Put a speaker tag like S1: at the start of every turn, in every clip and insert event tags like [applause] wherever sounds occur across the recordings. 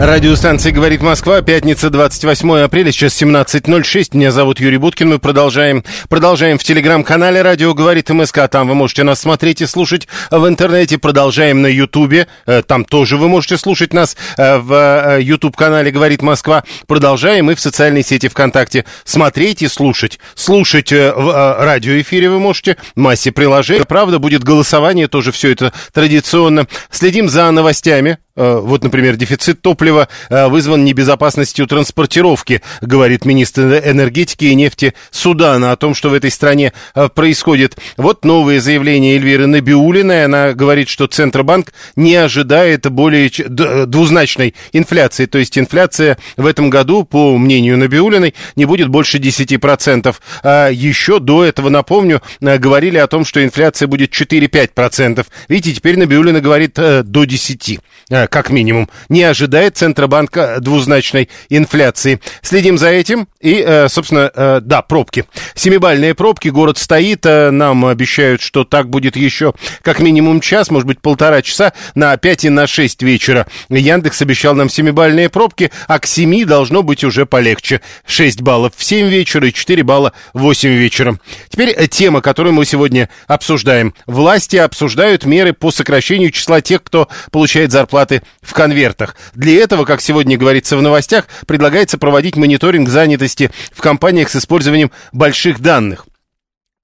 S1: Радиостанция «Говорит Москва», пятница, 28 апреля, сейчас 17.06. Меня зовут Юрий Буткин. Мы продолжаем, продолжаем в телеграм-канале «Радио говорит МСК». Там вы можете нас смотреть и слушать в интернете. Продолжаем на Ютубе. Э, Там тоже вы можете слушать нас э, в Ютуб-канале «Говорит Москва». Продолжаем и в социальной сети ВКонтакте. Смотреть и слушать. Слушать э, в э, радиоэфире вы можете. в Массе приложений. Правда, будет голосование, тоже все это традиционно. Следим за новостями. Э, Вот, например, дефицит топлива э, вызван небезопасностью транспортировки, говорит министр энергетики и нефти Судана о том, что в этой стране э, происходит. Вот новые заявления Эльвиры Набиулиной. Она говорит, что Центробанк не ожидает более двузначной инфляции. То есть инфляция в этом году, по мнению Набиулиной, не будет больше 10%. А еще до этого, напомню, говорили о том, что инфляция будет 4-5%. Видите, теперь Набиулина говорит до 10%, э, как минимум. Не ожидает Центробанка двузначной инфляции. Следим за этим. И, э, собственно, э, да, пробки. Семибальные пробки, город стоит. э, Нам обещают, что так будет еще как минимум час, может быть, полтора часа на 5 и на 6 вечера. Яндекс обещал нам семибальные пробки, а к 7 должно быть уже полегче. 6 баллов в 7 вечера и 4 балла в 8 вечера. Теперь тема, которую мы сегодня обсуждаем. Власти обсуждают меры по сокращению числа тех, кто получает зарплаты в конвертах. Для этого, как сегодня говорится в новостях, предлагается проводить мониторинг занятости в компаниях с использованием больших данных.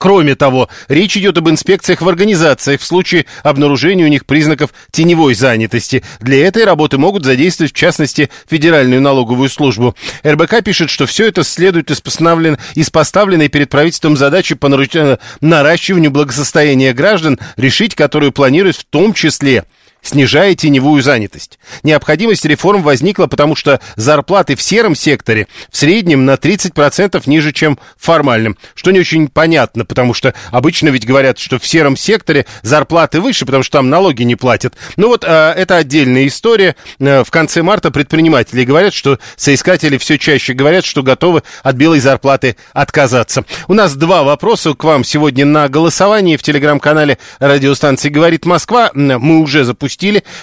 S1: Кроме того, речь идет об инспекциях в организациях в случае обнаружения у них признаков теневой занятости. Для этой работы могут задействовать, в частности, Федеральную налоговую службу. РБК пишет, что все это следует из, постановлен- из поставленной перед правительством задачи по э, наращиванию благосостояния граждан, решить которую планирует в том числе снижая теневую занятость. Необходимость реформ возникла, потому что зарплаты в сером секторе в среднем на 30% ниже, чем в формальном. Что не очень понятно, потому что обычно ведь говорят, что в сером секторе зарплаты выше, потому что там налоги не платят. Ну вот, э, это отдельная история. Э, в конце марта предприниматели говорят, что соискатели все чаще говорят, что готовы от белой зарплаты отказаться. У нас два вопроса к вам сегодня на голосовании в телеграм-канале радиостанции «Говорит Москва». Мы уже запустили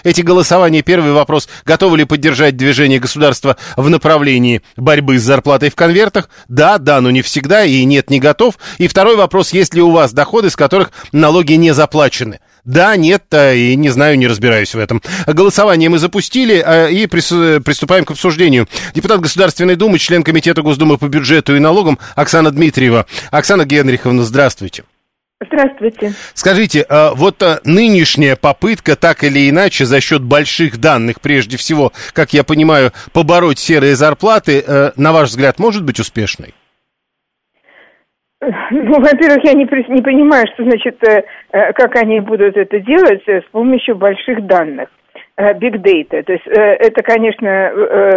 S1: эти голосования. Первый вопрос. Готовы ли поддержать движение государства в направлении борьбы с зарплатой в конвертах? Да, да, но не всегда. И нет, не готов. И второй вопрос. Есть ли у вас доходы, с которых налоги не заплачены? Да, нет, а, и не знаю, не разбираюсь в этом. Голосование мы запустили а, и прис- приступаем к обсуждению. Депутат Государственной Думы, член Комитета Госдумы по бюджету и налогам Оксана Дмитриева. Оксана Генриховна, здравствуйте.
S2: Здравствуйте.
S1: Скажите, а, вот а, нынешняя попытка так или иначе за счет больших данных, прежде всего, как я понимаю, побороть серые зарплаты, э, на ваш взгляд, может быть успешной?
S2: Ну, во-первых, я не, не понимаю, что значит, э, э, как они будут это делать с помощью больших данных. Big data. То есть это, конечно,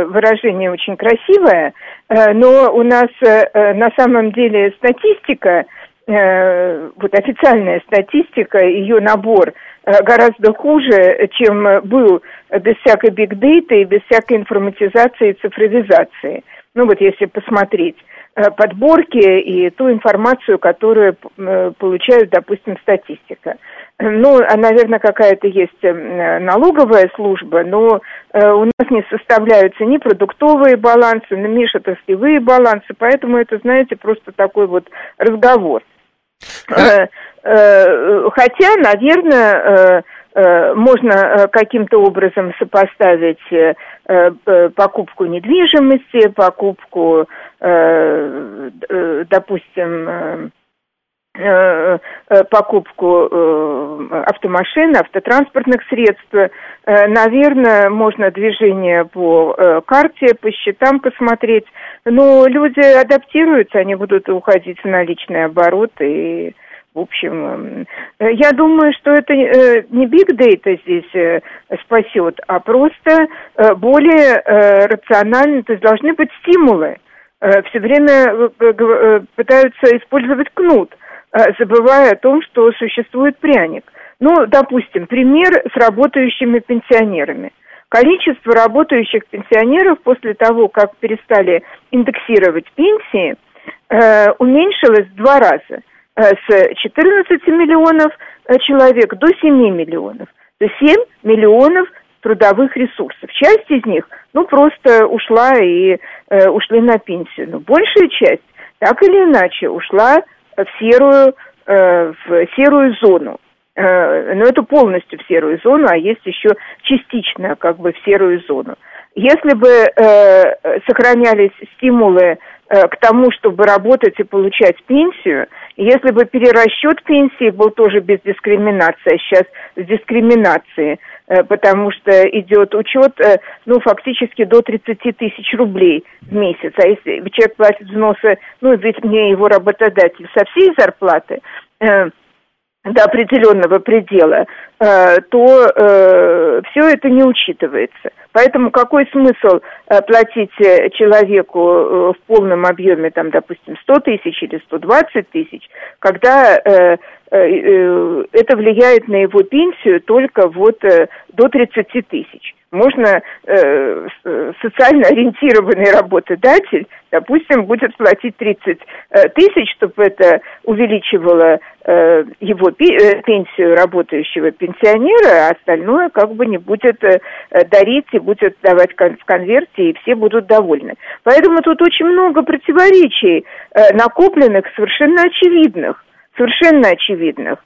S2: выражение очень красивое, но у нас на самом деле статистика, вот официальная статистика, ее набор э, гораздо хуже, чем э, был без всякой data и без всякой информатизации и цифровизации. Ну вот если посмотреть э, подборки и ту информацию, которую э, получают, допустим, статистика. Ну, а, наверное, какая-то есть э, налоговая служба, но э, у нас не составляются ни продуктовые балансы, ни межотраслевые балансы, поэтому это, знаете, просто такой вот разговор. Э, э, Хотя, наверное, э, можно каким-то образом сопоставить покупку недвижимости, покупку, допустим, покупку э, автомашин, автотранспортных средств. Э, Наверное, можно движение по э, карте, по счетам посмотреть. Но люди адаптируются, они будут уходить в наличный оборот и В общем, э, я думаю, что это э, не big data здесь э, спасет, а просто более рационально, то есть должны быть стимулы. Все время пытаются использовать кнут, забывая о том, что существует пряник. Ну, допустим, пример с работающими пенсионерами. Количество работающих пенсионеров после того, как перестали индексировать пенсии, уменьшилось в два раза – Э, с 14 миллионов э, человек до 7 миллионов. То есть 7 миллионов трудовых ресурсов. Часть из них, ну, просто ушла и э, ушли на пенсию. Но большая часть, так или иначе, ушла в серую, э, в серую зону. Э, но это полностью в серую зону, а есть еще частично как бы в серую зону. Если бы э, сохранялись стимулы к тому, чтобы работать и получать пенсию, если бы перерасчет пенсии был тоже без дискриминации, а сейчас с дискриминацией, потому что идет учет, э, ну, фактически до 30 тысяч рублей в месяц. А если человек платит взносы, ну, ведь мне его работодатель со всей зарплаты, э, до определенного предела, э, то э, все это не учитывается. Поэтому какой смысл э, платить человеку в полном объеме, там, допустим, 100 тысяч или 120 тысяч, когда это влияет на его пенсию только вот до 30 тысяч можно э, социально ориентированный работодатель, допустим, будет платить 30 э, тысяч, чтобы это увеличивало э, его э, пенсию работающего пенсионера, а остальное как бы не будет э, дарить и будет давать в конверте, и все будут довольны. Поэтому тут очень много противоречий, э, накопленных совершенно очевидных, совершенно очевидных.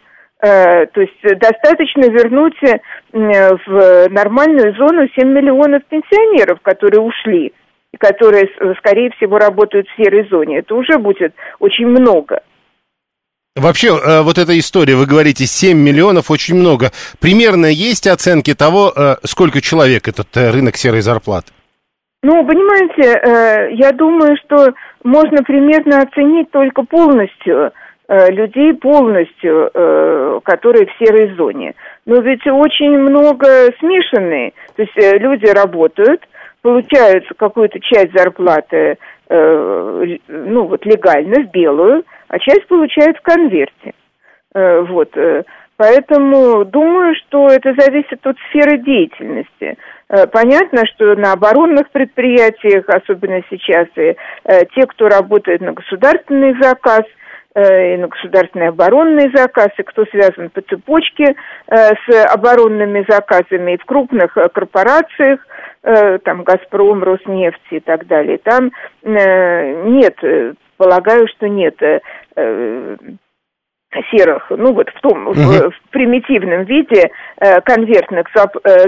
S2: Э, то есть достаточно вернуть э, в нормальную зону 7 миллионов пенсионеров, которые ушли, и которые, скорее всего, работают в серой зоне. Это уже будет очень много.
S1: Вообще, э, вот эта история, вы говорите, 7 миллионов, очень много. Примерно есть оценки того, сколько человек этот рынок серой зарплаты?
S2: Ну, понимаете, я думаю, что можно примерно оценить только полностью – людей полностью, э, которые в серой зоне. Но ведь очень много смешанные. То есть э, люди работают, получают какую-то часть зарплаты, ну вот легально, в белую, а часть получают в конверте. Вот. Поэтому думаю, что это зависит от сферы деятельности. Понятно, что на оборонных предприятиях, особенно сейчас, и те, кто работает на государственный заказ – Э, и на государственный оборонный заказ, и кто связан по цепочке э, с оборонными заказами и в крупных э, корпорациях, там «Газпром», «Роснефть» и так далее. Там нет, полагаю, что нет серых, ну вот в том, угу. в, в примитивном виде конвертных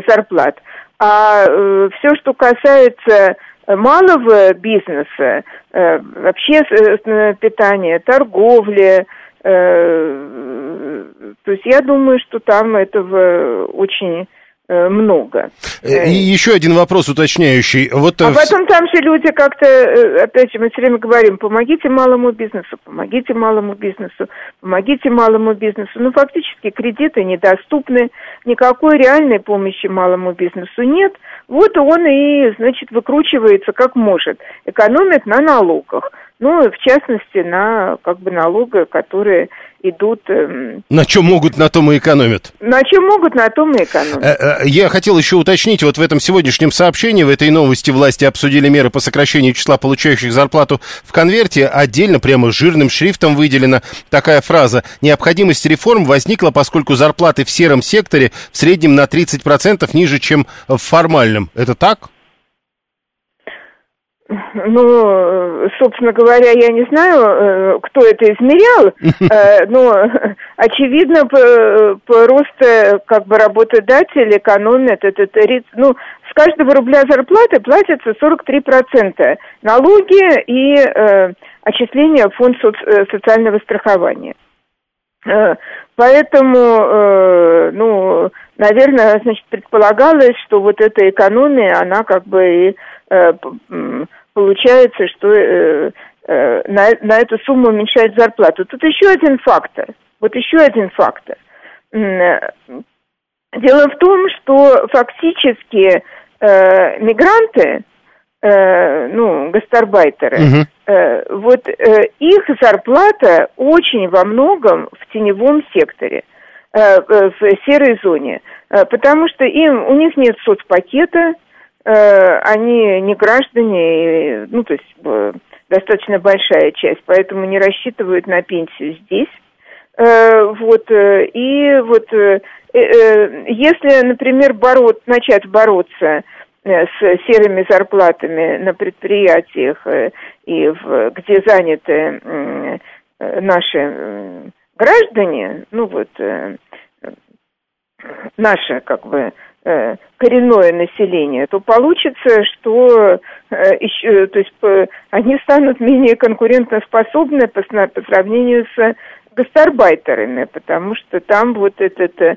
S2: зарплат. А все, что касается малого бизнеса, э, общественное питание, торговля, э, то есть я думаю, что там этого очень Э, много.
S1: Э, и еще один вопрос уточняющий. Вот...
S2: А потом там же люди как-то, э, опять же, мы все время говорим, помогите малому бизнесу, помогите малому бизнесу, помогите малому бизнесу. Ну, фактически кредиты недоступны, никакой реальной помощи малому бизнесу нет. Вот он и, значит, выкручивается как может, экономит на налогах. Ну, в частности, на как бы налоги, которые идут... Эм...
S1: На чем могут, на том и экономят.
S2: На чем могут, на том и экономят.
S1: Э, э, я хотел еще уточнить, вот в этом сегодняшнем сообщении, в этой новости власти обсудили меры по сокращению числа получающих зарплату в конверте. Отдельно, прямо жирным шрифтом выделена такая фраза. Необходимость реформ возникла, поскольку зарплаты в сером секторе в среднем на 30% ниже, чем в формальном. Это так?
S2: Ну, собственно говоря, я не знаю, э, кто это измерял, [laughs] э, но очевидно, просто как бы работодатель экономит этот ну, с каждого рубля зарплаты платится 43% налоги и э, отчисления в фонд социального страхования. Поэтому, ну, наверное, значит, предполагалось, что вот эта экономия, она как бы и получается, что э, э, на, на эту сумму уменьшает зарплату. Тут еще один фактор. Вот еще один фактор. Дело в том, что фактически э, мигранты, э, ну, гастарбайтеры, угу. э, вот э, их зарплата очень во многом в теневом секторе, э, э в серой зоне, э, потому что им, у них нет соцпакета, э, они не граждане, ну, то есть э, достаточно большая часть, поэтому не рассчитывают на пенсию здесь. Э, вот, э, и вот э, если, например, борот, начать бороться с серыми зарплатами на предприятиях и в, где заняты наши граждане, ну вот наше как бы коренное население, то получится, что еще, то есть они станут менее конкурентоспособны по, сравнению с гастарбайтерами, потому что там вот это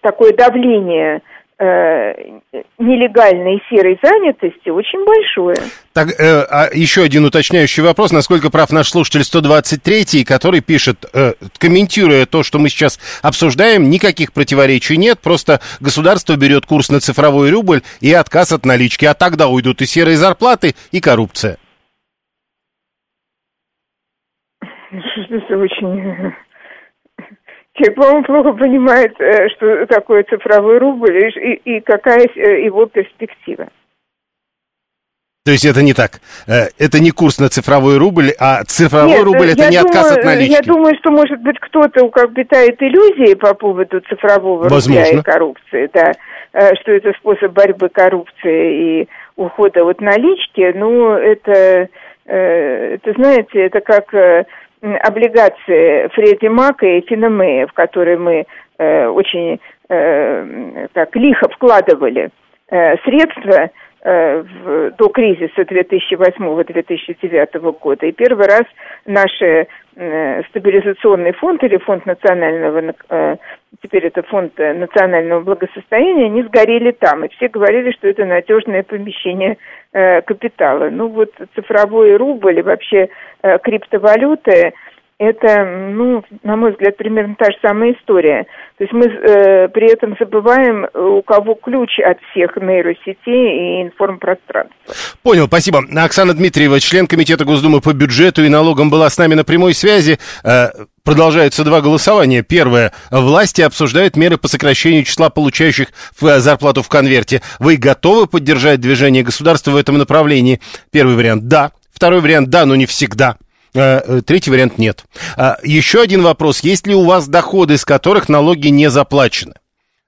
S2: такое давление э, нелегальной серой занятости очень большое.
S1: Так, э, а еще один уточняющий вопрос. Насколько прав наш слушатель 123, который пишет, э, комментируя то, что мы сейчас обсуждаем, никаких противоречий нет, просто государство берет курс на цифровой рубль и отказ от налички, а тогда уйдут и серые зарплаты, и коррупция.
S2: Это [laughs] очень... Человек, по-моему, плохо понимает, э, что такое цифровой рубль и, и какая э, его перспектива.
S1: То есть это не так. Э, это не курс на цифровой рубль, а цифровой
S2: Нет,
S1: рубль это не
S2: думаю,
S1: отказ от налички.
S2: Я думаю, что, может быть, кто-то как питает иллюзии по поводу цифрового
S1: Возможно.
S2: рубля и коррупции, да, что это способ борьбы коррупции и ухода от налички. Ну, это, это знаете, это как облигации Фредди Мака и Финомея, в которые мы э, очень э, так лихо вкладывали э, средства э, в, до кризиса 2008-2009 года. И первый раз наш э, стабилизационный фонд или фонд национального, э, теперь это фонд национального благосостояния, не сгорели там. И все говорили, что это надежное помещение э, капитала. Ну вот цифровой рубль и вообще э, криптовалюты – это, ну, на мой взгляд, примерно та же самая история. То есть мы э, при этом забываем, у кого ключ от всех нейросетей и информпространства.
S1: Понял, спасибо. Оксана Дмитриева, член Комитета Госдумы по бюджету и налогам, была с нами на прямой связи. Э, продолжаются два голосования. Первое. Власти обсуждают меры по сокращению числа получающих э, зарплату в конверте. Вы готовы поддержать движение государства в этом направлении? Первый вариант – да. Второй вариант – да, но не всегда. Э, э, третий вариант нет. А, еще один вопрос. Есть ли у вас доходы, с которых налоги не заплачены?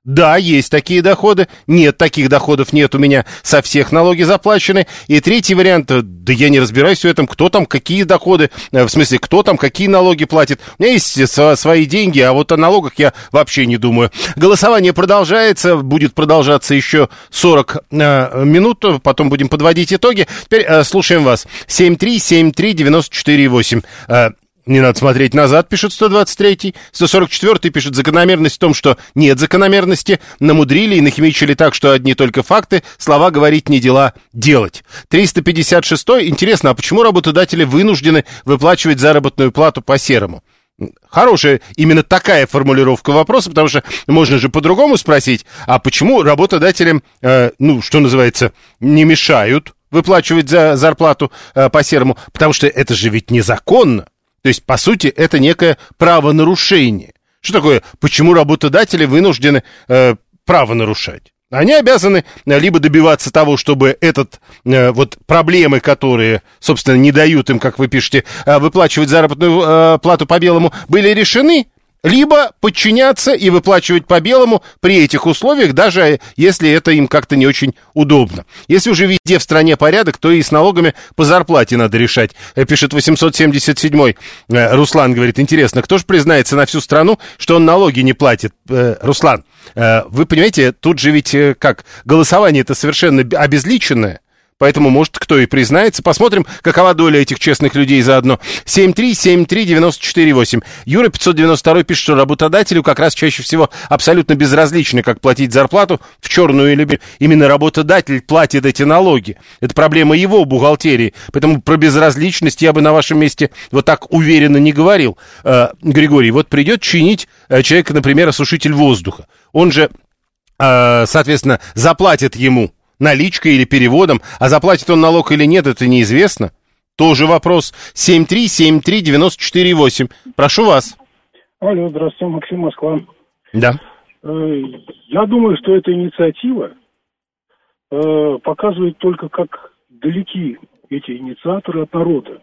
S1: Да, есть такие доходы. Нет, таких доходов нет у меня. Со всех налоги заплачены. И третий вариант, э, да я не разбираюсь в этом, кто там какие доходы, э, в смысле, кто там какие налоги платит. У меня есть свои деньги, а вот о налогах я вообще не думаю. Голосование продолжается, будет продолжаться еще 40 э, минут, потом будем подводить итоги. Теперь э, слушаем вас. 7373948. Э, не надо смотреть назад, пишет 123-й. 144-й пишет закономерность в том, что нет закономерности. Намудрили и нахимичили так, что одни только факты, слова говорить, не дела делать. 356-й. Интересно, а почему работодатели вынуждены выплачивать заработную плату по-серому? Хорошая именно такая формулировка вопроса, потому что можно же по-другому спросить, а почему работодателям, э, ну, что называется, не мешают выплачивать за зарплату э, по-серому? Потому что это же ведь незаконно. То есть, по сути, это некое правонарушение. Что такое? Почему работодатели вынуждены э, право нарушать? Они обязаны э, либо добиваться того, чтобы этот, э, вот проблемы, которые, собственно, не дают им, как вы пишете, э, выплачивать заработную плату по белому, были решены, либо подчиняться и выплачивать по белому при этих условиях, даже если это им как-то не очень удобно. Если уже везде в стране порядок, то и с налогами по зарплате надо решать. Э, пишет 877-й. Э, Руслан говорит, интересно, кто же признается на всю страну, что он налоги не платит? Э, Руслан, вы понимаете, тут же ведь как, голосование это совершенно обезличенное. Поэтому, может, кто и признается. Посмотрим, какова доля этих честных людей заодно. 7373948. Юра 592 пишет, что работодателю как раз чаще всего абсолютно безразлично, как платить зарплату в черную или. Именно работодатель платит эти налоги. Это проблема его бухгалтерии. Поэтому про безразличность я бы на вашем месте вот так уверенно не говорил. Э, Григорий, вот придет чинить э, человек, например, осушитель воздуха. Он же, э, соответственно, заплатит ему наличкой или переводом, а заплатит он налог или нет, это неизвестно. Тоже вопрос. 7373948. Прошу вас.
S3: Алло, здравствуйте, Максим Москва.
S1: Да.
S3: Э, Я думаю, что эта инициатива э, показывает только, как далеки эти инициаторы от народа.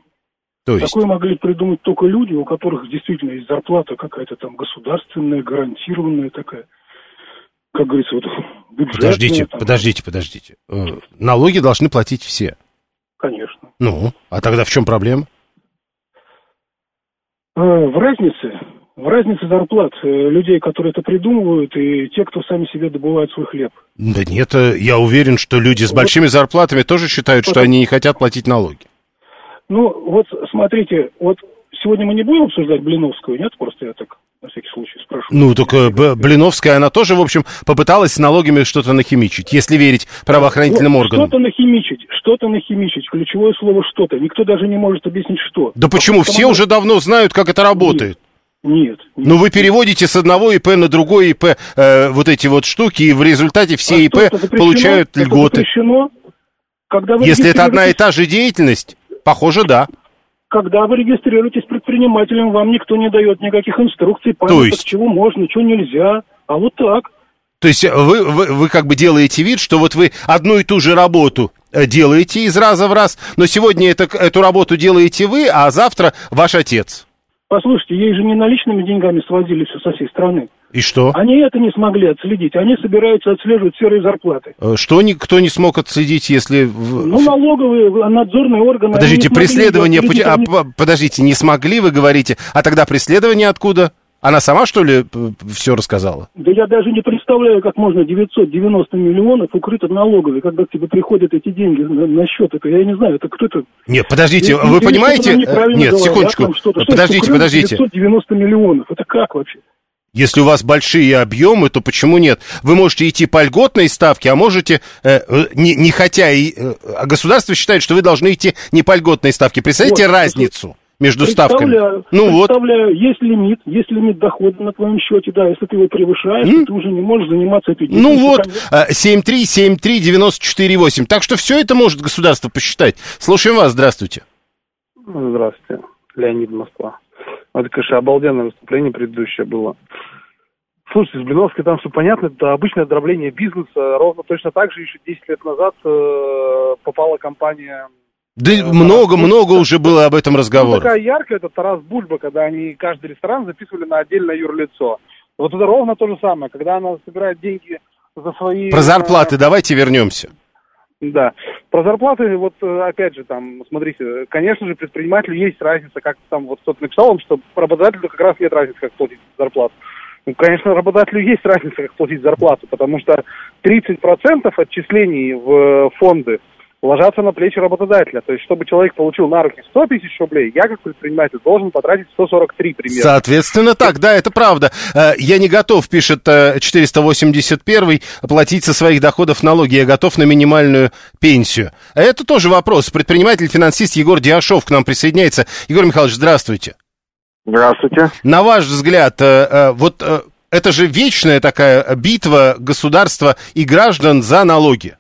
S1: То есть,
S3: Такое могли придумать только люди, у которых действительно есть зарплата какая-то там государственная, гарантированная такая. Как говорится, вот [laughs] бюджетная.
S1: подождите,
S3: там.
S1: подождите, подождите. Э, Налоги должны платить все.
S3: Конечно.
S1: Ну, а тогда в чем проблема?
S3: Э, В разнице, в разнице зарплат э, людей, которые это придумывают, и те, кто сами себе добывают свой хлеб.
S1: Да нет, я уверен, что люди с большими зарплатами тоже считают, что они не хотят платить налоги.
S3: Ну, вот смотрите, вот сегодня мы не будем обсуждать Блиновскую, нет? Просто я так на всякий случай спрашиваю.
S1: Ну, только Б- Блиновская, она тоже, в общем, попыталась с налогами что-то нахимичить, если верить правоохранительным
S3: Вот
S1: органам.
S3: Что-то нахимичить, что-то нахимичить. Ключевое слово «что-то». Никто даже не может объяснить, что.
S1: Да почему?
S3: Потому
S1: Все
S3: что-
S1: уже давно знают, как это работает.
S3: Нет. нет.
S1: Ну, вы переводите с одного ИП на другой ИП э, вот эти вот штуки, и в результате все
S3: А
S1: ИП получают льготы.
S3: Когда вы
S1: Если это одна и та же деятельность, похоже, да.
S3: Когда вы регистрируетесь предпринимателем, вам никто не дает никаких инструкций,
S1: То
S3: памяток,
S1: есть?
S3: чего можно, чего нельзя. А вот так.
S1: То есть вы, вы, вы как бы делаете вид, что вот вы одну и ту же работу э, делаете из раза в раз, но сегодня это, эту работу делаете вы, а завтра ваш отец.
S3: Послушайте, ей же не наличными деньгами свозили все со всей страны.
S1: И что?
S3: Они это не смогли отследить. Они собираются отслеживать серые зарплаты.
S1: Э, Что никто не смог отследить, если...
S3: Ну, налоговые, надзорные органы...
S1: Подождите, преследование... пути- а, подождите, не смогли, вы говорите, а тогда преследование откуда? Она сама, что ли, все рассказала?
S3: Да я даже не представляю, как можно 990 миллионов укрыть от налоговой, когда к тебе приходят эти деньги на, на счет. Это я не знаю, это кто это...
S1: Нет, подождите,
S3: Или-
S1: вы понимаете... Нет, секундочку.
S3: там что-то. Что
S1: Подождите, подождите.
S3: 990 миллионов. Это как вообще?
S1: Если у вас большие объемы, то почему нет? Вы можете идти по льготной ставке, а можете, э, э, не, не хотя и... э, а государство считает, что вы должны идти не по льготной ставке. Представляете
S3: Вот,
S1: разницу между ставками?
S3: Представляю,
S1: Ну вот.
S3: представляю, есть лимит, есть лимит дохода на твоем счете, да, если ты его превышаешь,
S1: М?
S3: то ты уже не можешь заниматься этой
S1: Ну вот,
S3: Конечно.
S1: э, 7373948. Так что все это может государство посчитать. Слушаем вас, здравствуйте.
S4: Здравствуйте, Леонид Москва. Это, конечно, обалденное выступление предыдущее было. Слушайте, с Блиновской там все понятно, это обычное дробление бизнеса. Ровно точно так же еще 10 лет назад э, попала компания...
S1: Да
S4: Э,
S1: много-много
S4: да.
S1: уже было об этом
S4: Ну,
S1: разговора.
S4: такая яркая, это Тарас Бульба, когда они каждый ресторан записывали на отдельное юрлицо. Вот это ровно то же самое, когда она собирает деньги за свои...
S1: Про
S4: э,
S1: зарплаты давайте вернемся.
S4: Да. Про зарплаты, вот э, опять же, там, смотрите, конечно же, предпринимателю есть разница, как там вот кто-то написал что работодателю как раз нет разницы, как платить зарплату. Ну, конечно, работодателю есть разница, как платить зарплату, потому что 30% отчислений в фонды ложатся на плечи работодателя. То есть, чтобы человек получил на руки 100 тысяч рублей, я как предприниматель должен потратить 143 примерно.
S1: Соответственно, так, да, это правда. Э, Я не готов, пишет э, 481, платить со своих доходов налоги. Я готов на минимальную пенсию. Это тоже вопрос. Предприниматель-финансист Егор Диашов к нам присоединяется. Егор Михайлович, здравствуйте.
S5: Здравствуйте.
S1: На ваш взгляд, э, э, вот э, это же вечная такая битва государства и граждан за налоги.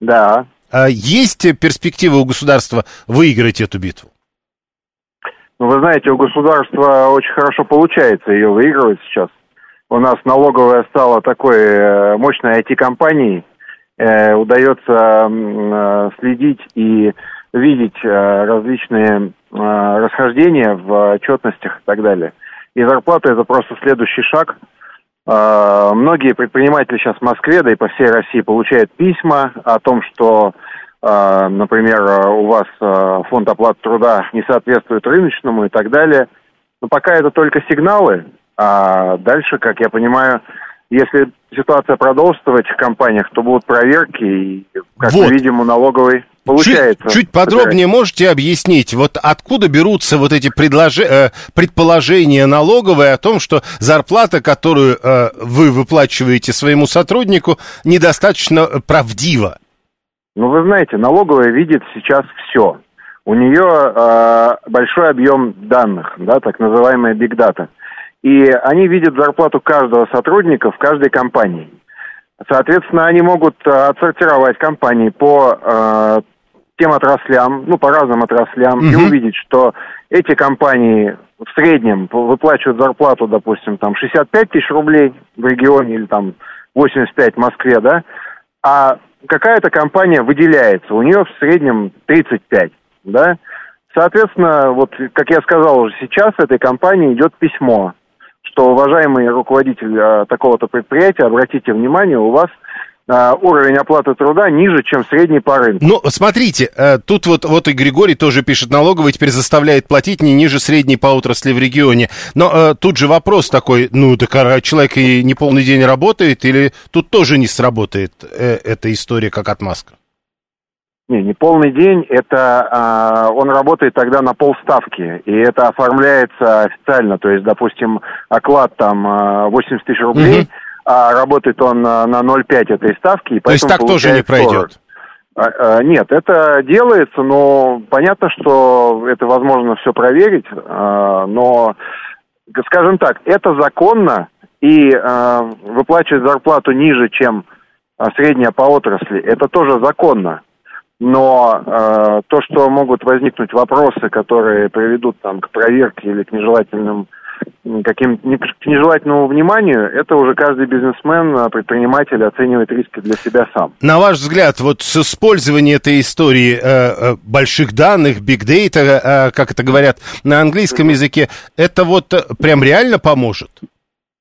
S5: Да.
S1: А Есть перспективы у государства выиграть эту битву?
S5: Ну, вы знаете, у государства очень хорошо получается ее выигрывать сейчас. У нас налоговая стала такой э, мощной IT-компанией. Э, удается э, следить и видеть э, различные э, расхождения в отчетностях и так далее. И зарплата это просто следующий шаг. Э, Многие предприниматели сейчас в Москве, да и по всей России получают письма о том, что, э, например, у вас э, фонд оплаты труда не соответствует рыночному и так далее. Но пока это только сигналы, а дальше, как я понимаю, Если ситуация продолжится в этих компаниях, то будут проверки, и, как
S1: Вот.
S5: мы видим, у налоговой получается.
S1: Чуть, чуть подробнее можете объяснить, вот откуда берутся вот эти предложи- э, предположения налоговые о том, что зарплата, которую э, вы выплачиваете своему сотруднику, недостаточно э, правдива?
S5: Ну, вы знаете, налоговая видит сейчас все. У нее э, большой объем данных, да, так называемая data. И они видят зарплату каждого сотрудника в каждой компании. Соответственно, они могут э, отсортировать компании по э, тем отраслям, ну, по разным отраслям, и
S1: Мгм.
S5: увидеть, что эти компании в среднем выплачивают зарплату, допустим, там 65 тысяч рублей в регионе или там 85 в Москве, да, а какая-то компания выделяется, у нее в среднем 35, да. Соответственно, вот, как я сказал уже сейчас, этой компании идет письмо, что, уважаемый руководитель э, такого-то предприятия, обратите внимание, у вас э, уровень оплаты труда ниже, чем средний по рынку.
S1: Ну, смотрите, э, тут вот, вот и Григорий тоже пишет, налоговый теперь заставляет платить не ниже средней по отрасли в регионе. Но э, тут же вопрос такой, ну, так а человек и не полный день работает, или тут тоже не сработает э, эта история как отмазка?
S5: Не, не полный день, это а, он работает тогда на полставки, и это оформляется официально, то есть, допустим, оклад там а, 80 тысяч рублей,
S1: Мгм.
S5: а работает он на, на 0,5 этой ставки, и
S1: То есть так тоже не
S5: получает 40.
S1: пройдет?
S5: А, а, Нет, это делается, но понятно, что это возможно все проверить, а, но, скажем так, это законно, и а, выплачивать зарплату ниже, чем а, средняя по отрасли, это тоже законно. Но э, то, что могут возникнуть вопросы, которые приведут там к проверке или к нежелательным каким к нежелательному вниманию, это уже каждый бизнесмен, э, предприниматель оценивает риски для себя сам.
S1: На ваш взгляд, вот с использованием этой истории э, э, больших данных, big data, э, как это говорят на английском языке, это вот э, прям реально поможет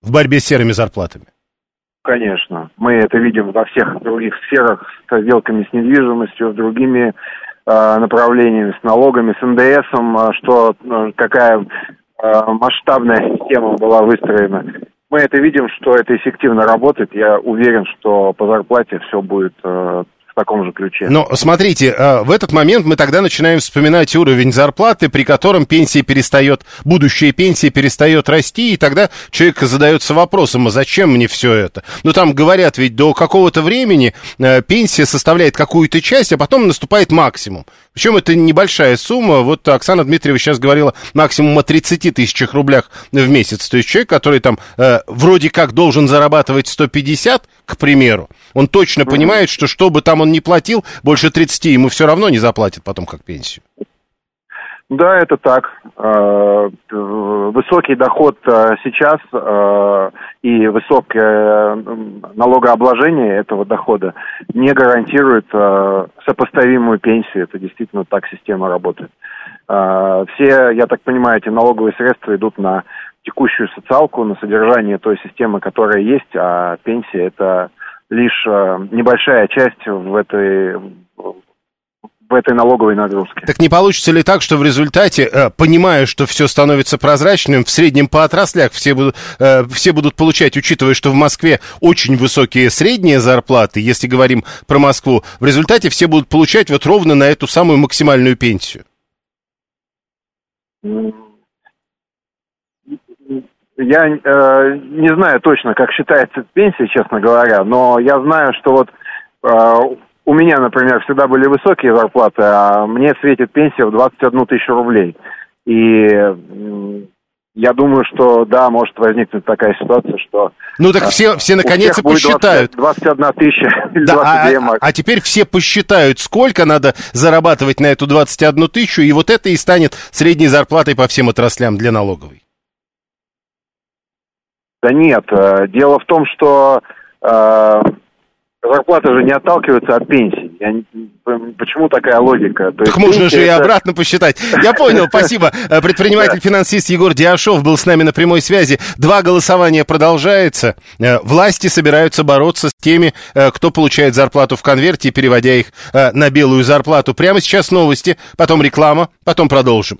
S1: в борьбе с серыми зарплатами?
S5: Конечно. Мы это видим во всех других сферах, с сделками с недвижимостью, с другими э, направлениями, с налогами, с НДСом, э, что э, какая э, масштабная система была выстроена. Мы это видим, что это эффективно работает. Я уверен, что по зарплате все будет э, таком же ключе.
S1: Но смотрите, э, в этот момент мы тогда начинаем вспоминать уровень зарплаты, при котором пенсия перестает, будущая пенсия перестает расти, и тогда человек задается вопросом, а зачем мне все это? Ну там говорят, ведь до какого-то времени э, пенсия составляет какую-то часть, а потом наступает максимум. Причем это небольшая сумма. Вот Оксана Дмитриева сейчас говорила максимум о 30 тысячах рублях в месяц. То есть человек, который там э, вроде как должен зарабатывать 150, к примеру, он точно понимает, что что бы там он ни платил, больше 30 ему все равно не заплатят потом как пенсию.
S5: Да, это так. Э, т- Высокий доход э, сейчас э, и высокое налогообложение этого дохода не гарантирует э, сопоставимую пенсию. Это действительно так система работает. Э, Все, я так понимаю, эти налоговые средства идут на текущую социалку, на содержание той системы, которая есть, а пенсия это лишь э, небольшая часть в этой в этой налоговой нагрузке.
S1: Так не получится ли так, что в результате, э, понимая, что все становится прозрачным, в среднем по отраслях все будут, э, все будут получать, учитывая, что в Москве очень высокие средние зарплаты, если говорим про Москву, в результате все будут получать вот ровно на эту самую максимальную пенсию?
S5: Я э, не знаю точно, как считается пенсия, честно говоря, но я знаю, что вот э, у меня, например, всегда были высокие зарплаты, а мне светит пенсия в 21 тысячу рублей. И я думаю, что да, может возникнуть такая ситуация, что
S1: Ну так все, все наконец-то
S5: всех будет 20
S1: посчитают.
S5: 21 тысяча [laughs] или
S1: Да, а,
S5: 22
S1: а- а теперь все посчитают, сколько надо зарабатывать на эту 21 тысячу, и вот это и станет средней зарплатой по всем отраслям для налоговой.
S5: Да нет, э, дело в том, что э, зарплата же не отталкивается от пенсии. Я не- почему такая логика? То
S1: Так можно же и
S5: это-
S1: обратно посчитать. Я понял, [laughs] спасибо. Э, Предприниматель-финансист Егор Диашов был с нами на прямой связи. Два голосования продолжается. Э, Власти собираются бороться с теми, кто получает зарплату в конверте, переводя их на белую зарплату. Прямо сейчас новости, потом реклама, потом продолжим.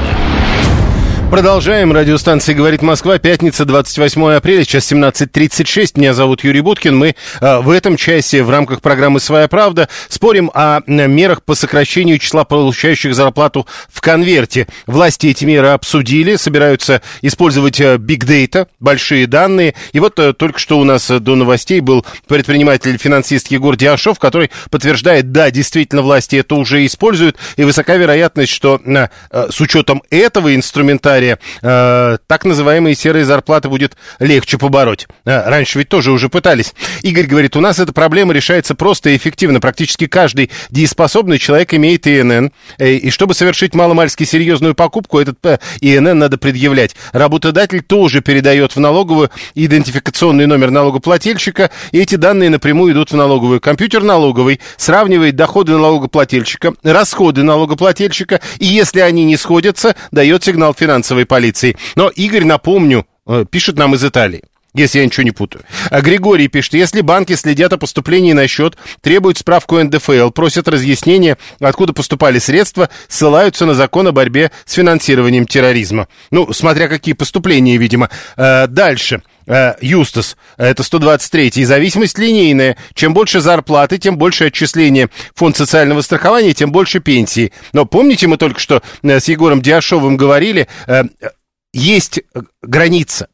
S1: Продолжаем. Радиостанция «Говорит Москва». Пятница, 28 апреля, сейчас 17.36. Меня зовут Юрий Буткин. Мы э, в этом часе в рамках программы «Своя правда» спорим о э, мерах по сокращению числа получающих зарплату в конверте. Власти эти меры обсудили, собираются использовать биг э, большие данные. И вот только что у нас до новостей был предприниматель-финансист Егор Диашов, который подтверждает, да, действительно, власти это уже используют, и высока вероятность, что с учетом этого инструментария сценария э, так называемые серые зарплаты будет легче побороть. Э, раньше ведь тоже уже пытались. Игорь говорит, у нас эта проблема решается просто и эффективно. Практически каждый дееспособный человек имеет ИНН. Э, и чтобы совершить маломальски серьезную покупку, этот ИНН надо предъявлять. Работодатель тоже передает в налоговую идентификационный номер налогоплательщика, и эти данные напрямую идут в налоговую. Компьютер налоговый сравнивает доходы налогоплательщика, расходы налогоплательщика, и если они не сходятся, дает сигнал финансовый финансовой полиции. Но Игорь, напомню, э, пишет нам из Италии если я ничего не путаю. А Григорий пишет, если банки следят о поступлении на счет, требуют справку НДФЛ, просят разъяснения, откуда поступали средства, ссылаются на закон о борьбе с финансированием терроризма. Ну, смотря какие поступления, видимо. А, дальше. А, Юстас, это 123-й. Зависимость линейная. Чем больше зарплаты, тем больше отчисления. Фонд социального страхования, тем больше пенсии. Но помните, мы только что э, с Егором Диашовым говорили, э, есть граница.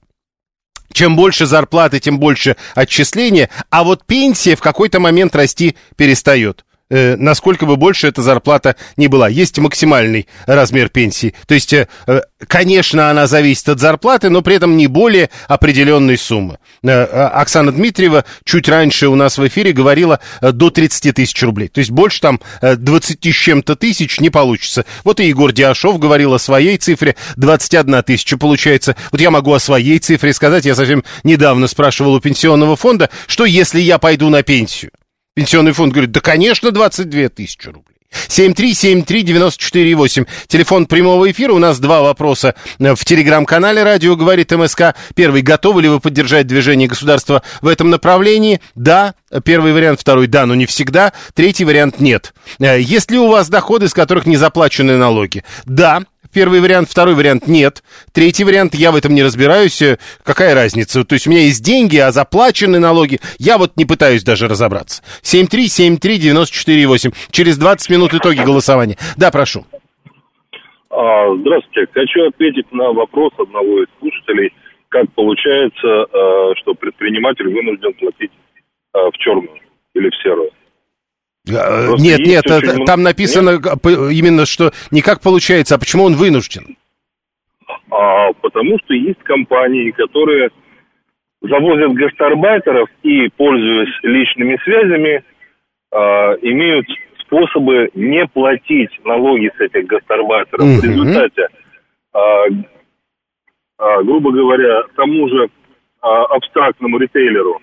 S1: Чем больше зарплаты, тем больше отчисления, а вот пенсия в какой-то момент расти перестает э, насколько бы больше эта зарплата не была. Есть максимальный размер пенсии. То есть, э, э, конечно, она зависит от зарплаты, но при этом не более определенной суммы. Э, а, Оксана Дмитриева чуть раньше у нас в эфире говорила э, до 30 тысяч рублей. То есть больше там э, 20 с чем-то тысяч не получится. Вот и Егор Диашов говорил о своей цифре. 21 тысяча получается. Вот я могу о своей цифре сказать. Я совсем недавно спрашивал у пенсионного фонда, что если я пойду на пенсию? Пенсионный фонд говорит, да, конечно, 22 тысячи рублей. 7373948. Телефон прямого эфира. У нас два вопроса в телеграм-канале «Радио говорит МСК». Первый. Готовы ли вы поддержать движение государства в этом направлении? Да. Первый вариант. Второй. Да, но не всегда. Третий вариант. Нет. Э, есть ли у вас доходы, с которых не заплачены налоги? Да. Первый вариант, второй вариант нет. Третий вариант, я в этом не разбираюсь. Э, какая разница? То есть у меня есть деньги, а заплачены налоги. Я вот не пытаюсь даже разобраться. 7373948. Через 20 минут итоги голосования. Да, прошу.
S6: А, здравствуйте. Хочу ответить на вопрос одного из слушателей. Как получается, э, что предприниматель вынужден платить э, в черную или в серую?
S1: Просто нет, нет, очень... там написано нет? именно, что не как получается, а почему он вынужден?
S6: А, потому что есть компании, которые завозят гастарбайтеров и, пользуясь личными связями, а, имеют способы не платить налоги с этих гастарбайтеров. Угу. В результате, а, а, грубо говоря, тому же а, абстрактному ритейлеру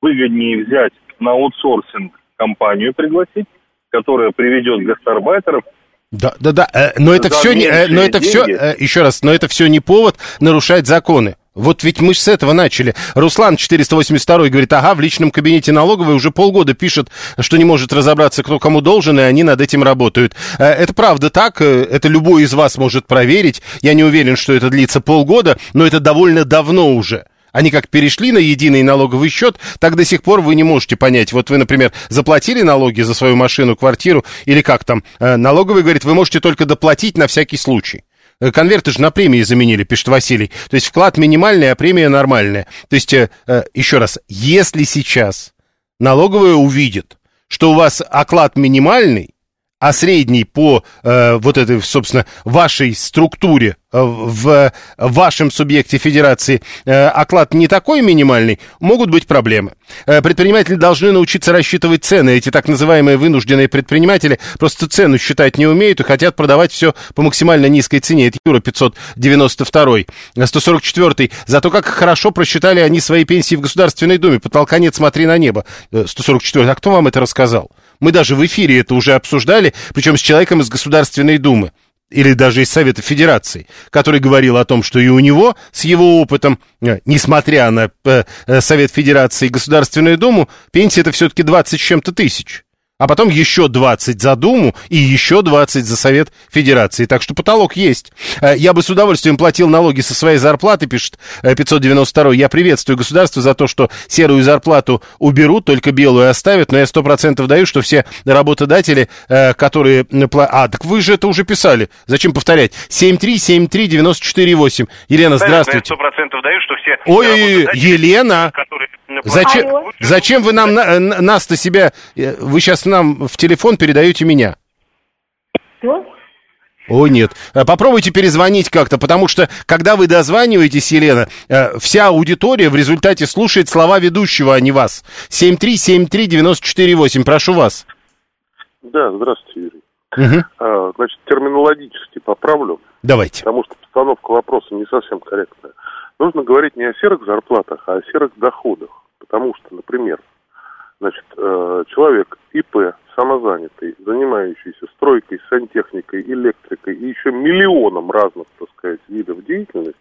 S6: выгоднее взять на аутсорсинг компанию пригласить, которая приведет гастарбайтеров
S1: да, да, да, э, но это все, не, э, но это все, э, еще раз, но это все не повод нарушать законы. Вот ведь мы же с этого начали. Руслан 482 говорит, ага, в личном кабинете налоговой уже полгода пишет, что не может разобраться, кто кому должен, и они над этим работают. Это правда так, это любой из вас может проверить. Я не уверен, что это длится полгода, но это довольно давно уже. Они как перешли на единый налоговый счет, так до сих пор вы не можете понять. Вот вы, например, заплатили налоги за свою машину, квартиру или как там. Э, налоговый говорит, вы можете только доплатить на всякий случай. Э, конверты же на премии заменили, пишет Василий. То есть вклад минимальный, а премия нормальная. То есть, э, еще раз, если сейчас налоговая увидит, что у вас оклад минимальный, а средний по э, вот этой, собственно, вашей структуре э, в вашем субъекте федерации э, оклад не такой минимальный, могут быть проблемы. Э, предприниматели должны научиться рассчитывать цены. Эти так называемые вынужденные предприниматели просто цену считать не умеют и хотят продавать все по максимально низкой цене. Это Юра 592, 144. Зато как хорошо просчитали они свои пенсии в Государственной Думе. Потолка нет, смотри на небо. 144. Э, а кто вам это рассказал? Мы даже в эфире это уже обсуждали, причем с человеком из Государственной Думы. или даже из Совета Федерации, который говорил о том, что и у него с его опытом, э, несмотря на э, э, Совет Федерации и Государственную Думу, пенсия это все-таки 20 с чем-то тысяч а потом еще 20 за Думу и еще 20 за Совет Федерации. Так что потолок есть. Э, я бы с удовольствием платил налоги со своей зарплаты, пишет 592 э, Я приветствую государство за то, что серую зарплату уберут, только белую оставят, но я сто процентов даю, что все работодатели, э, которые... А, так вы же это уже писали. Зачем повторять? 7373948. Елена, здравствуйте.
S7: Я сто процентов даю, что все...
S1: Ой, Елена! Которые Зачем, зачем вы нам, нас-то себя, вы сейчас нам в телефон передаете меня?
S2: Что?
S1: О, нет. Э, попробуйте перезвонить как-то, потому что, когда вы дозваниваетесь, Елена, э, вся аудитория в результате слушает слова ведущего, а не вас. 7373948, прошу вас.
S8: Да, здравствуйте, Юрий. Угу. А, значит, терминологически поправлю.
S1: Давайте.
S8: Потому что постановка вопроса не совсем корректная. Нужно говорить не о серых зарплатах, а о серых доходах. Потому что, например, значит, э, человек ИП, самозанятый, занимающийся стройкой, сантехникой, электрикой и еще миллионом разных, так сказать, видов деятельности,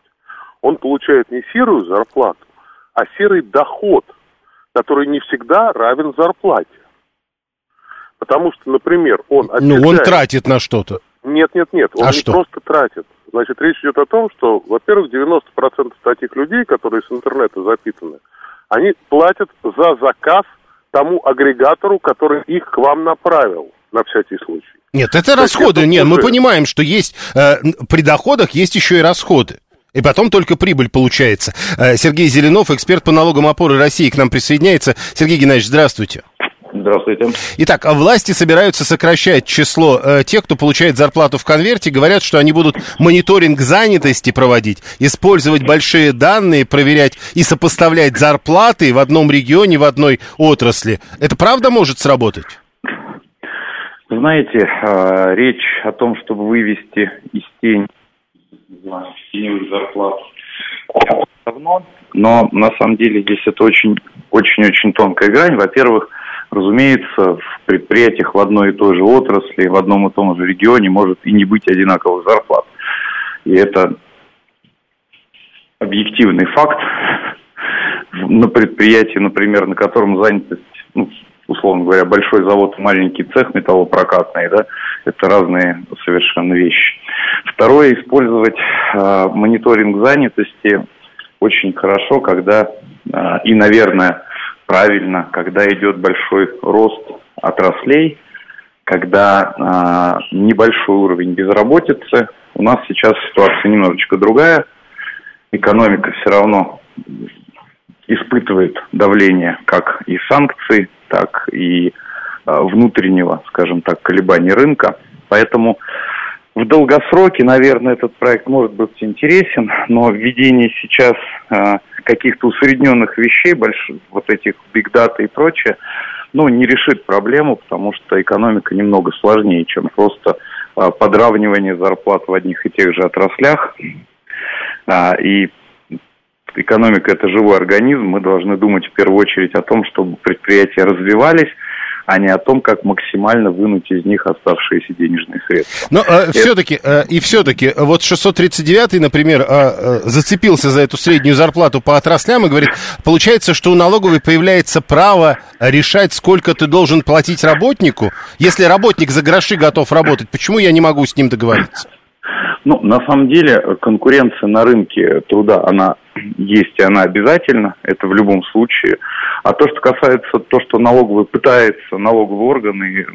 S8: он получает не серую зарплату, а серый доход, который не всегда равен зарплате. Потому что, например, он...
S1: Ну, он тратит на что-то.
S8: Нет, нет, нет, он
S1: а
S8: не
S1: что?
S8: просто тратит. Значит, речь идет о том, что, во-первых, 90% таких людей, которые с интернета запитаны, они платят за заказ тому агрегатору, который их к вам направил, на всякий случай.
S1: Нет, это То расходы. Нет, мы понимаем, что есть э, при доходах есть еще и расходы. И потом только прибыль получается. Э, Сергей Зеленов, эксперт по налогам опоры России, к нам присоединяется. Сергей Геннадьевич, здравствуйте.
S9: Здравствуйте.
S1: Итак, а власти собираются сокращать число э, тех, кто получает зарплату в конверте. Говорят, что они будут мониторинг занятости проводить, использовать большие данные, проверять и сопоставлять зарплаты в одном регионе, в одной отрасли. Это правда может сработать?
S9: Знаете, э, речь о том, чтобы вывести из тени теневых зарплат давно, но на самом деле здесь это очень-очень-очень тонкая грань. Во-первых, Разумеется, в предприятиях в одной и той же отрасли, в одном и том же регионе может и не быть одинаковых зарплат. И это объективный факт. На предприятии, например, на котором занятость, ну, условно говоря, большой завод, маленький цех металлопрокатный, да, это разные совершенно вещи. Второе, использовать э, мониторинг занятости очень хорошо, когда э, и, наверное, правильно, когда идет большой рост отраслей, когда э, небольшой уровень безработицы. У нас сейчас ситуация немножечко другая. Экономика все равно испытывает давление как и санкций, так и э, внутреннего, скажем так, колебания рынка. Поэтому в долгосроке, наверное, этот проект может быть интересен, но введение сейчас э, каких-то усредненных вещей, больших, вот этих биг дата и прочее, ну, не решит проблему, потому что экономика немного сложнее, чем просто э, подравнивание зарплат в одних и тех же отраслях. А, и экономика – это живой организм, мы должны думать в первую очередь о том, чтобы предприятия развивались, а не о том, как максимально вынуть из них оставшиеся денежные средства.
S1: Но э, все-таки, э, и все-таки, вот 639, например, э, э, зацепился за эту среднюю зарплату по отраслям и говорит, получается, что у налоговой появляется право решать, сколько ты должен платить работнику. Если работник за гроши готов работать, почему я не могу с ним договориться?
S9: Ну, на самом деле, конкуренция на рынке труда, она есть и она обязательно, это в любом случае. А то, что касается то, что налоговый пытается, налоговые органы,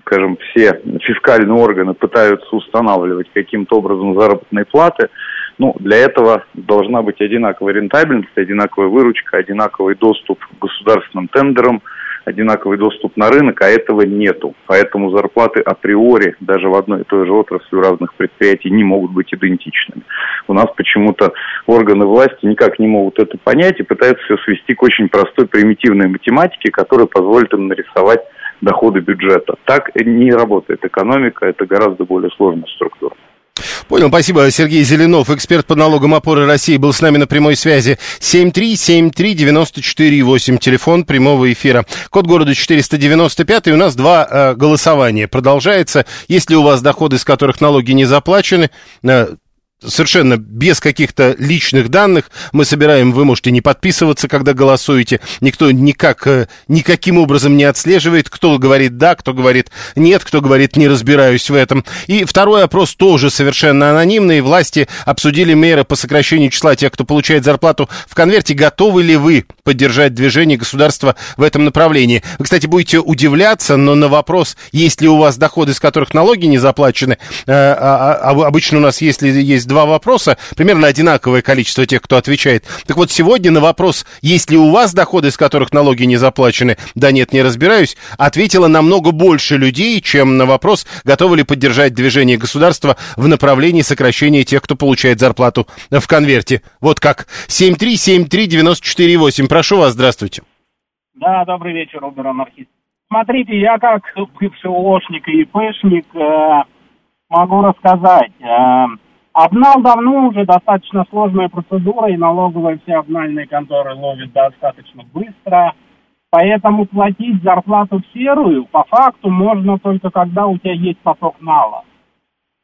S9: скажем, все фискальные органы пытаются устанавливать каким-то образом заработные платы, ну, для этого должна быть одинаковая рентабельность, одинаковая выручка, одинаковый доступ к государственным тендерам – одинаковый доступ на рынок, а этого нету. Поэтому зарплаты априори даже в одной и той же отрасли у разных предприятий не могут быть идентичными. У нас почему-то органы власти никак не могут это понять и пытаются все свести к очень простой примитивной математике, которая позволит им нарисовать доходы бюджета. Так не работает экономика, это гораздо более сложная структура.
S1: Понял, спасибо. Сергей Зеленов, эксперт по налогам опоры России, был с нами на прямой связи. 7373948, телефон прямого эфира. Код города 495, и у нас два э, голосования. Продолжается. Если у вас доходы, с которых налоги не заплачены, э, совершенно без каких-то личных данных. Мы собираем, вы можете не подписываться, когда голосуете. Никто никак, э, никаким образом не отслеживает, кто говорит да, кто говорит нет, кто говорит не разбираюсь в этом. И второй опрос тоже совершенно анонимный. Власти обсудили меры по сокращению числа тех, кто получает зарплату в конверте. Готовы ли вы поддержать движение государства в этом направлении? Вы, кстати, будете удивляться, но на вопрос, есть ли у вас доходы, с которых налоги не заплачены, э, а, а, обычно у нас, если есть два вопроса, примерно одинаковое количество тех, кто отвечает. Так вот, сегодня на вопрос, есть ли у вас доходы, с которых налоги не заплачены, да нет, не разбираюсь, ответило намного больше людей, чем на вопрос, готовы ли поддержать движение государства в направлении сокращения тех, кто получает зарплату в конверте. Вот как. 7373948. Прошу вас, здравствуйте.
S7: Да, добрый вечер, Робер Анархист. Смотрите, я как бывший ООшник и ИПшник э, могу рассказать. Э, Обнал давно уже достаточно сложная процедура, и налоговые все обнальные конторы ловят достаточно быстро. Поэтому платить зарплату в серую по факту можно только когда у тебя есть поток нала.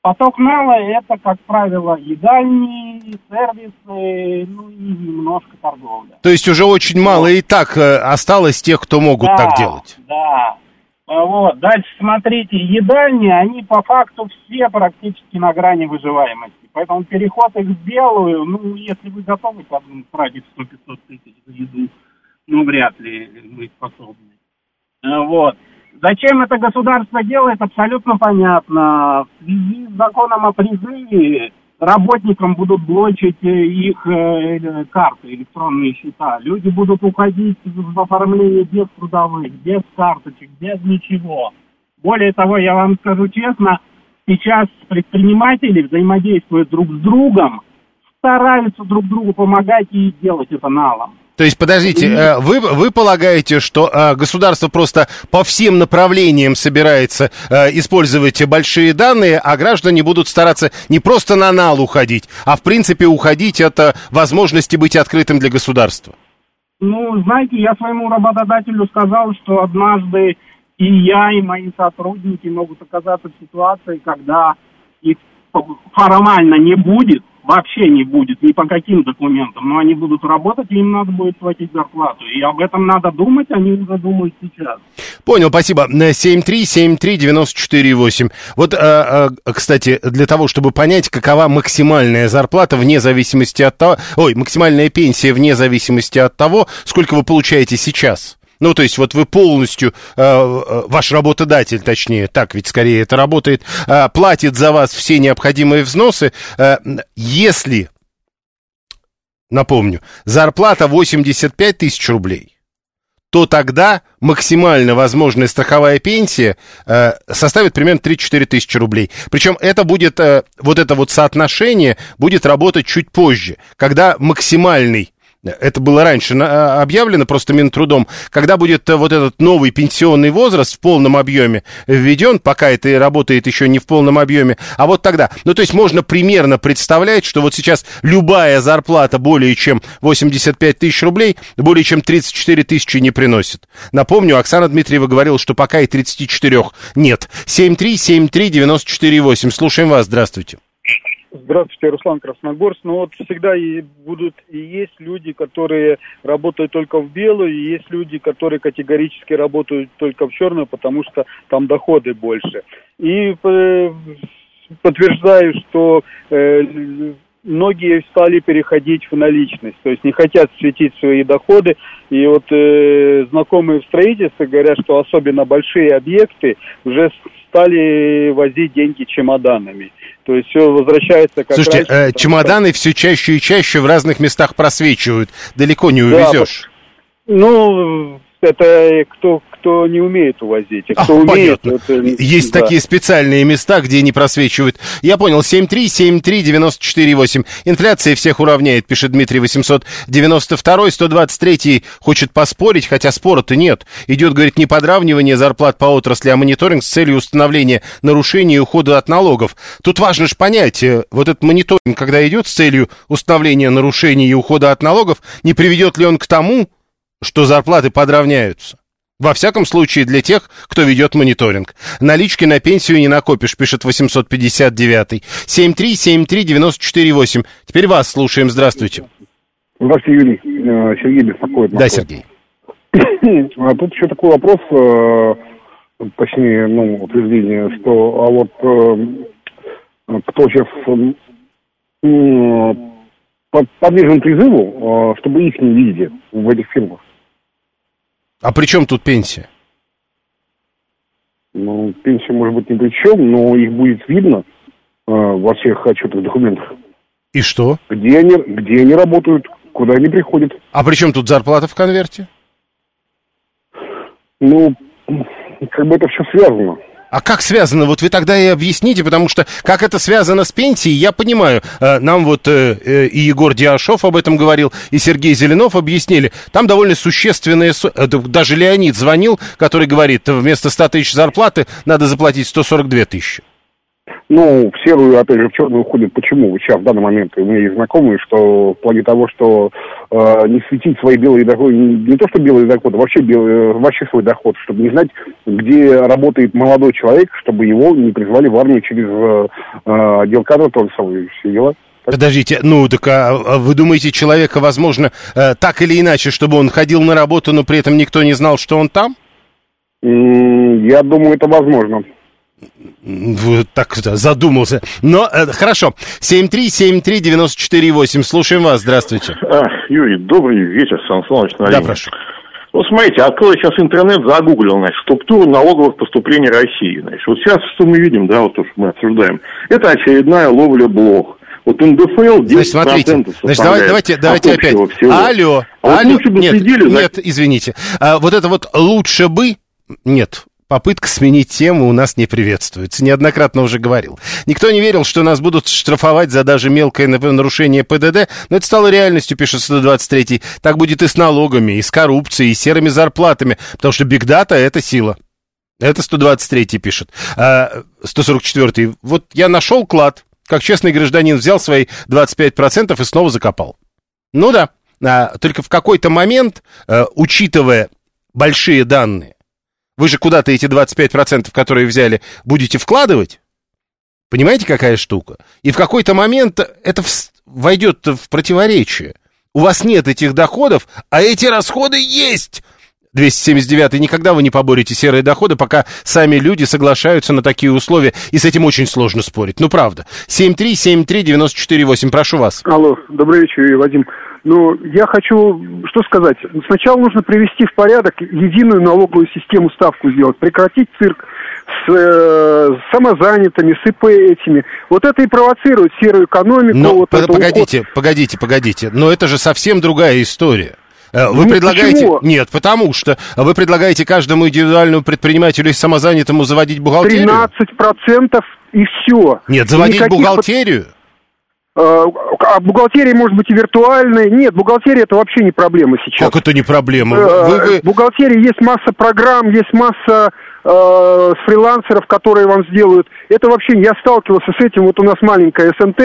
S7: Поток нала это, как правило, едальни, сервисы, ну и немножко торговля.
S1: То есть уже очень мало и так э, осталось тех, кто могут
S7: да,
S1: так делать.
S7: Да, вот. Дальше смотрите, едальни, они по факту все практически на грани выживаемости. Поэтому переход их в белую, ну, если вы готовы тратить 100-500 тысяч за еду, ну, вряд ли мы способны. Э, вот. Зачем это государство делает, абсолютно понятно. В связи с законом о призыве работникам будут блочить э, их э, карты, электронные счета. Люди будут уходить в оформление без трудовых, без карточек, без ничего. Более того, я вам скажу честно, сейчас предприниматели взаимодействуют друг с другом, стараются друг другу помогать и делать это налом.
S1: То есть, подождите, э, вы, вы полагаете, что э, государство просто по всем направлениям собирается э, использовать большие данные, а граждане будут стараться не просто на нал уходить, а в принципе уходить от возможности быть открытым для государства?
S7: Ну, знаете, я своему работодателю сказал, что однажды и я, и мои сотрудники могут оказаться в ситуации, когда их формально не будет, вообще не будет ни по каким документам, но они будут работать, и им надо будет платить зарплату. И об этом надо думать, они уже думают сейчас.
S1: Понял, спасибо. 7373948. Вот, а, а, кстати, для того, чтобы понять, какова максимальная зарплата вне зависимости от того... Ой, максимальная пенсия вне зависимости от того, сколько вы получаете сейчас. Ну, то есть вот вы полностью, э, э, ваш работодатель, точнее, так ведь скорее это работает, э, платит за вас все необходимые взносы, если, напомню, зарплата 85 тысяч рублей, то тогда максимально возможная страховая пенсия э, составит примерно 3-4 тысячи рублей. Причем это будет, э, вот это вот соотношение будет работать чуть позже, когда максимальный это было раньше а, объявлено просто Минтрудом, когда будет э, вот этот новый пенсионный возраст в полном объеме введен, пока это работает еще не в полном объеме, а вот тогда. Ну, то есть можно примерно представлять, что вот сейчас любая зарплата более чем 85 тысяч рублей, более чем 34 тысячи не приносит. Напомню, Оксана Дмитриева говорила, что пока и 34 нет. 7373948. Слушаем вас. Здравствуйте.
S4: Здравствуйте, Руслан Красногорск. Ну вот всегда и будут и есть люди, которые работают только в белую, и есть люди, которые категорически работают только в черную, потому что там доходы больше. И э, подтверждаю, что э, многие стали переходить в наличность, то есть не хотят светить свои доходы. И вот э, знакомые в строительстве говорят, что особенно большие объекты уже стали возить деньги чемоданами. То есть все возвращается как
S1: Слушайте,
S4: раньше.
S1: э, чемоданы все чаще и чаще в разных местах просвечивают. Далеко не увезешь.
S4: Да, ну, это кто,
S10: кто не умеет увозить. А
S1: А,
S10: кто умеет,
S1: понятно.
S10: это...
S1: Есть
S10: да.
S1: такие специальные места, где не просвечивают. Я понял. 7373948. Инфляция всех уравняет, пишет Дмитрий 892. 123 хочет поспорить, хотя спора-то нет. Идет, говорит, не подравнивание зарплат по отрасли, а мониторинг с целью установления нарушений и ухода от налогов. Тут важно же понять, э, вот этот мониторинг, когда идет с целью установления нарушений и ухода от налогов, не приведет ли он к тому, что зарплаты подравняются? Во всяком случае, для тех, кто ведет мониторинг. Налички на пенсию не накопишь, пишет 859. 7373948. Теперь вас слушаем. Здравствуйте.
S11: Здравствуйте, Юрий. Э, Сергей беспокоит.
S1: Да, Сергей. [coughs]
S11: А Тут еще такой вопрос, э, точнее, ну, утверждение, что а вот э, кто сейчас подвержен призыву, чтобы их не видели в этих фирмах.
S1: А при чем тут пенсия?
S11: Ну, пенсия может быть ни при чем, но их будет видно э, во всех отчетах документах.
S1: И что?
S11: Где они, где они работают, куда они приходят.
S1: А при чем тут зарплата в конверте?
S11: Ну, как бы это все связано.
S1: А как связано? Вот вы тогда и объясните, потому что как это связано с пенсией, я понимаю. Э, Нам вот э, э, и Егор Диашов об этом говорил, и Сергей Зеленов объяснили. Там довольно существенные... су- э, да, Даже Леонид звонил, который говорит, вместо 100 тысяч зарплаты надо заплатить 142 тысячи.
S11: Ну, в серую, опять же, в черную уходит. Почему? Сейчас, в данный момент, у меня есть знакомые, что в плане того, что э, не светить свои белые доходы, не, не то, что белые доходы, вообще, белые, вообще свой доход, чтобы не знать, где работает молодой человек, чтобы его не призвали в армию через э, э, отдел кадров, то же самое, все дела.
S1: Подождите, ну так а, а вы думаете, человека, возможно, э, так или иначе, чтобы он ходил на работу, но при этом никто не знал, что он там?
S11: Я думаю, это возможно.
S1: Вот так задумался. Но э, хорошо. 7373948. Слушаем вас. Здравствуйте.
S12: А, Юрий, добрый вечер, Сан Саныч, на
S1: Да, прошу.
S12: Вот смотрите, открыл сейчас интернет, загуглил, значит, структуру налоговых поступлений России. Значит, вот сейчас что мы видим, да, вот то, что мы обсуждаем, это очередная ловля блох. Вот НДФЛ 10%
S1: Значит, смотрите. Значит, давайте,
S12: составляет
S1: давайте, давайте опять.
S12: всего.
S1: Алло,
S12: А вот
S1: алло.
S12: лучше бы
S1: нет,
S12: следили
S1: нет, извините. А, вот это вот лучше бы... Нет, попытка сменить тему у нас не приветствуется. Неоднократно уже говорил. Никто не верил, что нас будут штрафовать за даже мелкое нарушение ПДД, но это стало реальностью, пишет 123 Так будет и с налогами, и с коррупцией, и серыми зарплатами, потому что бигдата — это сила. Это 123 пишет. А, 144 Вот я нашел клад, как честный гражданин взял свои 25% и снова закопал. Ну да, а, только в какой-то момент, э, учитывая большие данные, вы же куда-то эти 25%, которые взяли, будете вкладывать? Понимаете, какая штука? И в какой-то момент это войдет в противоречие. У вас нет этих доходов, а эти расходы есть. 279 никогда вы не поборете серые доходы, пока сами люди соглашаются на такие условия, и с этим очень сложно спорить. Ну, правда. 7373948, прошу вас.
S13: Алло, добрый вечер, Вадим. Ну, я хочу что сказать. Сначала нужно привести в порядок единую налоговую систему, ставку сделать, прекратить цирк с э, самозанятыми, с ИП этими. Вот это и провоцирует серую экономику.
S1: Но
S13: вот
S1: по-
S13: это
S1: погодите, погодите, погодите. Но это же совсем другая история. Э, Вы
S13: Ну,
S1: предлагаете...
S13: почему?
S1: Нет, потому что вы предлагаете каждому индивидуальному предпринимателю и самозанятому заводить бухгалтерию?
S13: 13% и все.
S1: Нет, заводить бухгалтерию?
S13: А бухгалтерия может быть и виртуальной. Нет, бухгалтерия это вообще не проблема сейчас.
S1: Как это не проблема?
S13: Э,
S1: Вы- вы-
S13: В бухгалтерии есть масса программ, есть масса э, фрилансеров, которые вам сделают. Это вообще, я сталкивался с этим, вот у нас маленькая СМТ,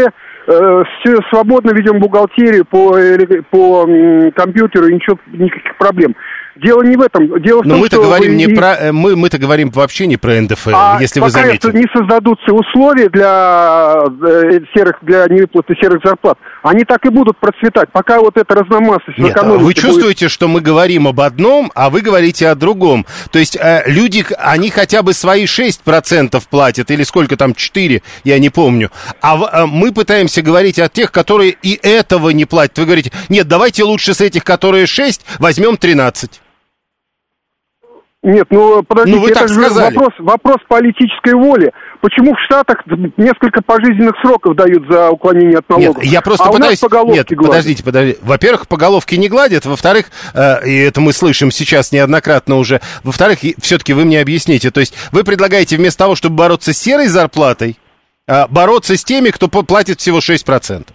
S13: э, все свободно ведем бухгалтерию по, эле- по компьютеру, ничего, никаких проблем. Дело не в этом. Дело в
S1: Но
S13: том,
S1: мы-то
S13: что
S1: говорим
S13: вы
S1: не про... э, Мы, мы-то говорим вообще не про НДФЛ,
S13: а
S1: если вы
S13: пока
S1: заметили.
S13: это не создадутся условия для э, серых, для невыплаты серых зарплат, они так и будут процветать. Пока вот эта разномастность
S1: Нет, а вы
S13: будет-
S1: чувствуете, что мы говорим об одном, а вы говорите о другом. То есть э, люди, они хотя бы свои 6% платят, или сколько там, 4, я не помню. А, а мы пытаемся говорить о тех, которые и этого не платят. Вы говорите, нет, давайте лучше с этих, которые 6, возьмем 13.
S3: Нет, ну подождите,
S1: Ну, вы
S3: это
S1: так
S3: же
S1: сказали.
S3: вопрос, вопрос политической воли. Почему в Штатах несколько пожизненных сроков дают за уклонение от налогов?
S1: Нет, я просто
S3: а
S1: пытаюсь...
S3: по головке
S1: Нет,
S3: гладят?
S1: подождите, подождите. Во-первых, по головке не гладят, во-вторых, э, и это мы слышим сейчас неоднократно уже, во-вторых, все-таки вы мне объясните, то есть вы предлагаете вместо того, чтобы бороться с серой зарплатой, э, бороться с теми, кто платит всего 6%.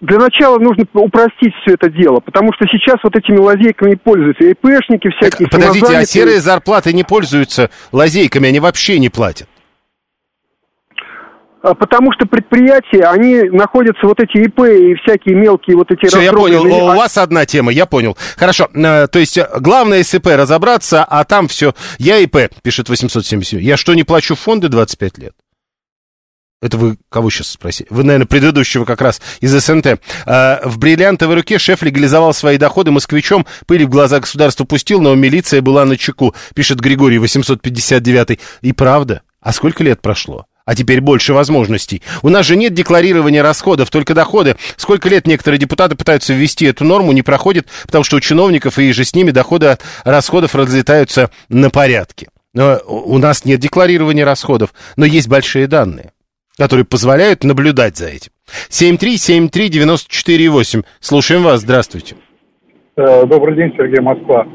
S3: Для начала нужно упростить все это дело, потому что сейчас вот этими лазейками пользуются и ИПшники всякие,
S1: Подождите, а серые зарплаты не пользуются лазейками, они вообще не платят.
S3: А, Потому что предприятия, они находятся, вот эти ИП и всякие мелкие вот эти
S1: Все, я понял. У вас одна тема, я понял. Хорошо. э, То есть, э, главное с ИП разобраться, а там все. Я ИП, пишет 877. Я что, не плачу в фонды 25 лет? Это вы кого сейчас спросили? Вы, наверное, предыдущего как раз из СНТ. Э, В бриллиантовой руке шеф легализовал свои доходы москвичом, пыли в глаза государству пустил, но милиция была на чеку, пишет Григорий 859. И правда? А сколько лет прошло? А теперь больше возможностей. У нас же нет декларирования расходов, только доходы. Сколько лет некоторые депутаты пытаются ввести эту норму, не проходит, потому что у чиновников и же с ними доходы от расходов разлетаются на порядке. Но у нас нет декларирования расходов, но есть большие данные которые позволяют наблюдать за этим. 7373948. Слушаем вас. Здравствуйте.
S14: Э, Добрый день, Сергей Москва.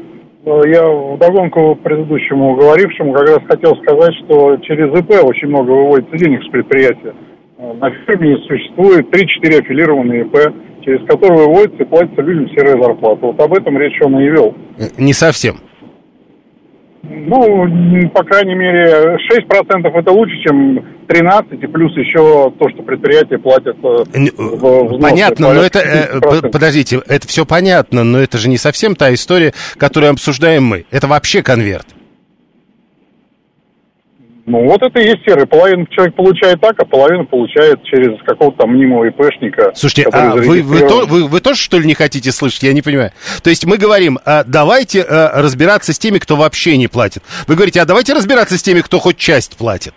S14: Э, Я вдогонку предыдущему говорившему как раз хотел сказать, что через ИП очень много выводится денег с предприятия. Э, На фирме существует 3-4 аффилированные ИП, через которые выводится и платится людям серая зарплата. Вот об этом речь он и вел.
S1: Не совсем.
S14: Ну, по крайней мере, 6% это лучше, чем 13, и плюс еще то, что предприятия платят э, в- взносы.
S1: Понятно, но это... Э,
S14: 10%.
S1: п- подождите, это все понятно, но это же не совсем та история, которую обсуждаем мы. Это вообще конверт.
S14: Ну, вот это и есть серый. Половину человек получает так, а половину получает через какого-то там мнимого ИПшника.
S1: Слушайте, а вы, вы, то- вы- вы тоже, что ли, не хотите слышать? Я не понимаю. То есть мы говорим, а, давайте а, разбираться с теми, кто вообще не платит. Вы говорите, а давайте разбираться с теми, кто хоть часть платит.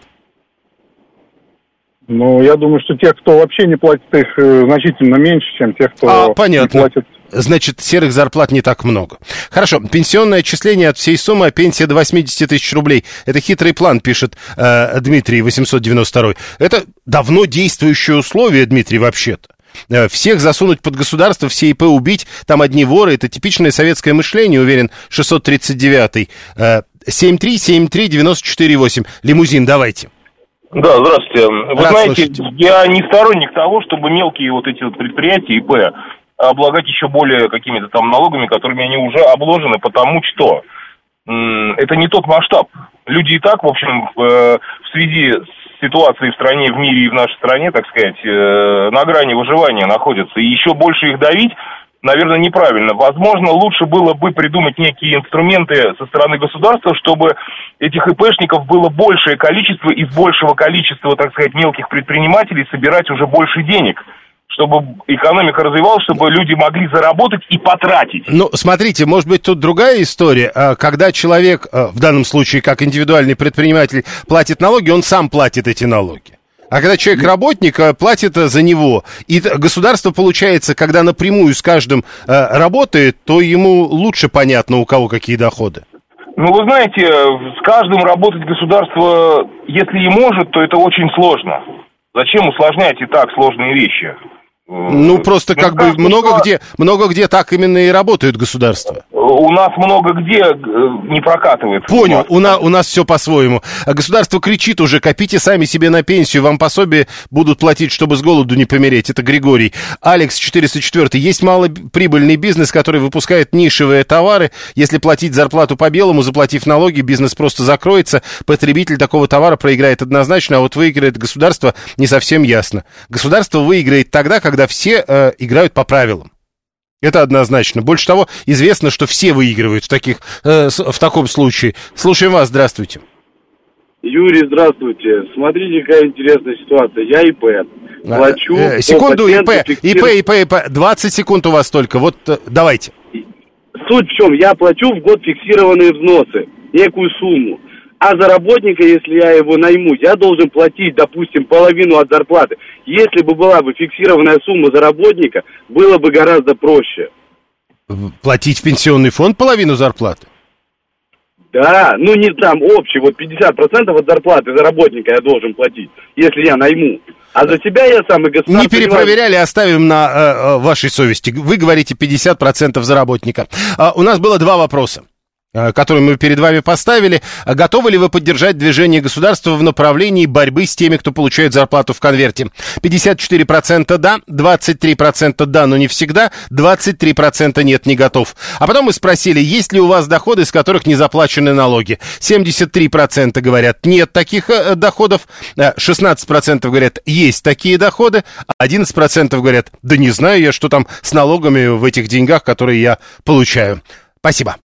S14: Ну, я думаю, что тех, кто вообще не платит, их э, значительно меньше, чем тех, кто
S1: А,
S14: не
S1: понятно.
S14: платит.
S1: Значит, серых зарплат не так много. Хорошо, пенсионное отчисление от всей суммы, а пенсия до 80 тысяч рублей. Это хитрый план, пишет э, Дмитрий 892. Это давно действующее условие, Дмитрий, вообще-то. Э, Всех засунуть под государство, все ИП убить, там одни воры, это типичное советское мышление, уверен, 639. Э, 7373948. Лимузин, давайте.
S15: Да, здравствуйте. Вы
S1: Рад
S15: знаете,
S1: слышать.
S15: я не сторонник того, чтобы мелкие вот эти вот предприятия ИП облагать еще более какими-то там налогами, которыми они уже обложены, потому что это не тот масштаб. Люди и так, в общем, э, в связи с ситуацией в стране, в мире и в нашей стране, так сказать, э, на грани выживания находятся. И еще больше их давить, наверное, неправильно. Возможно, лучше было бы придумать некие инструменты со стороны государства, чтобы этих ИПшников было большее количество, из большего количества, так сказать, мелких предпринимателей собирать уже больше денег, чтобы экономика развивалась, чтобы люди могли заработать и потратить.
S1: Ну, смотрите, может быть, тут другая история. А, Когда человек, а, в данном случае, как индивидуальный предприниматель, платит налоги, он сам платит эти налоги. А когда человек работник, а, платит за него. И государство, получается, когда напрямую с каждым работает, то ему лучше понятно, у кого какие доходы.
S15: Ну, вы знаете, с каждым работать государство, если и может, то это очень сложно. Зачем усложнять и так сложные вещи?
S1: Ну, просто
S15: мне
S1: как бы много где, много где так именно и работают государства.
S15: У нас много где э, не прокатывает.
S1: Понял, у, на, у нас все по-своему. А государство кричит уже, копите сами себе на пенсию, вам пособие будут платить, чтобы с голоду не помереть. Это Григорий. Алекс 404. Есть малоприбыльный бизнес, который выпускает нишевые товары. Если платить зарплату по белому, заплатив налоги, бизнес просто закроется. Потребитель такого товара проиграет однозначно, а вот выиграет государство не совсем ясно. Государство выиграет тогда, когда все э, играют по правилам. Это однозначно. Больше того, известно, что все выигрывают в, таких, э, в таком случае. Слушаем вас, здравствуйте.
S16: Юрий, здравствуйте. Смотрите, какая интересная ситуация. Я ИП. Плачу.
S1: Э,
S16: по
S1: секунду, ИП, ИП, ИП, ИП. 20 секунд у вас только. Вот э, давайте.
S16: Суть в чем? Я плачу в год фиксированные взносы, некую сумму. А за работника, если я его найму, я должен платить, допустим, половину от зарплаты. Если бы была бы фиксированная сумма за работника, было бы гораздо проще.
S1: Платить в пенсионный фонд половину зарплаты?
S16: Да, ну не там общий, вот 50% от зарплаты за работника я должен платить, если я найму. А за себя я сам и государство...
S1: Не перепроверяли, оставим на э, э, вашей совести. Вы говорите 50% за работника. А, у нас было два вопроса э, которые мы перед вами поставили. Готовы ли вы поддержать движение государства в направлении борьбы с теми, кто получает зарплату в конверте? 54% да, 23% да, но не всегда, 23% нет, не готов. А потом мы спросили, есть ли у вас доходы, с которых не заплачены налоги? 73% говорят, нет таких э, доходов, э, 16% говорят, есть такие доходы, а 11% говорят, да не знаю я, что там с налогами в этих деньгах, которые я получаю. Спасибо.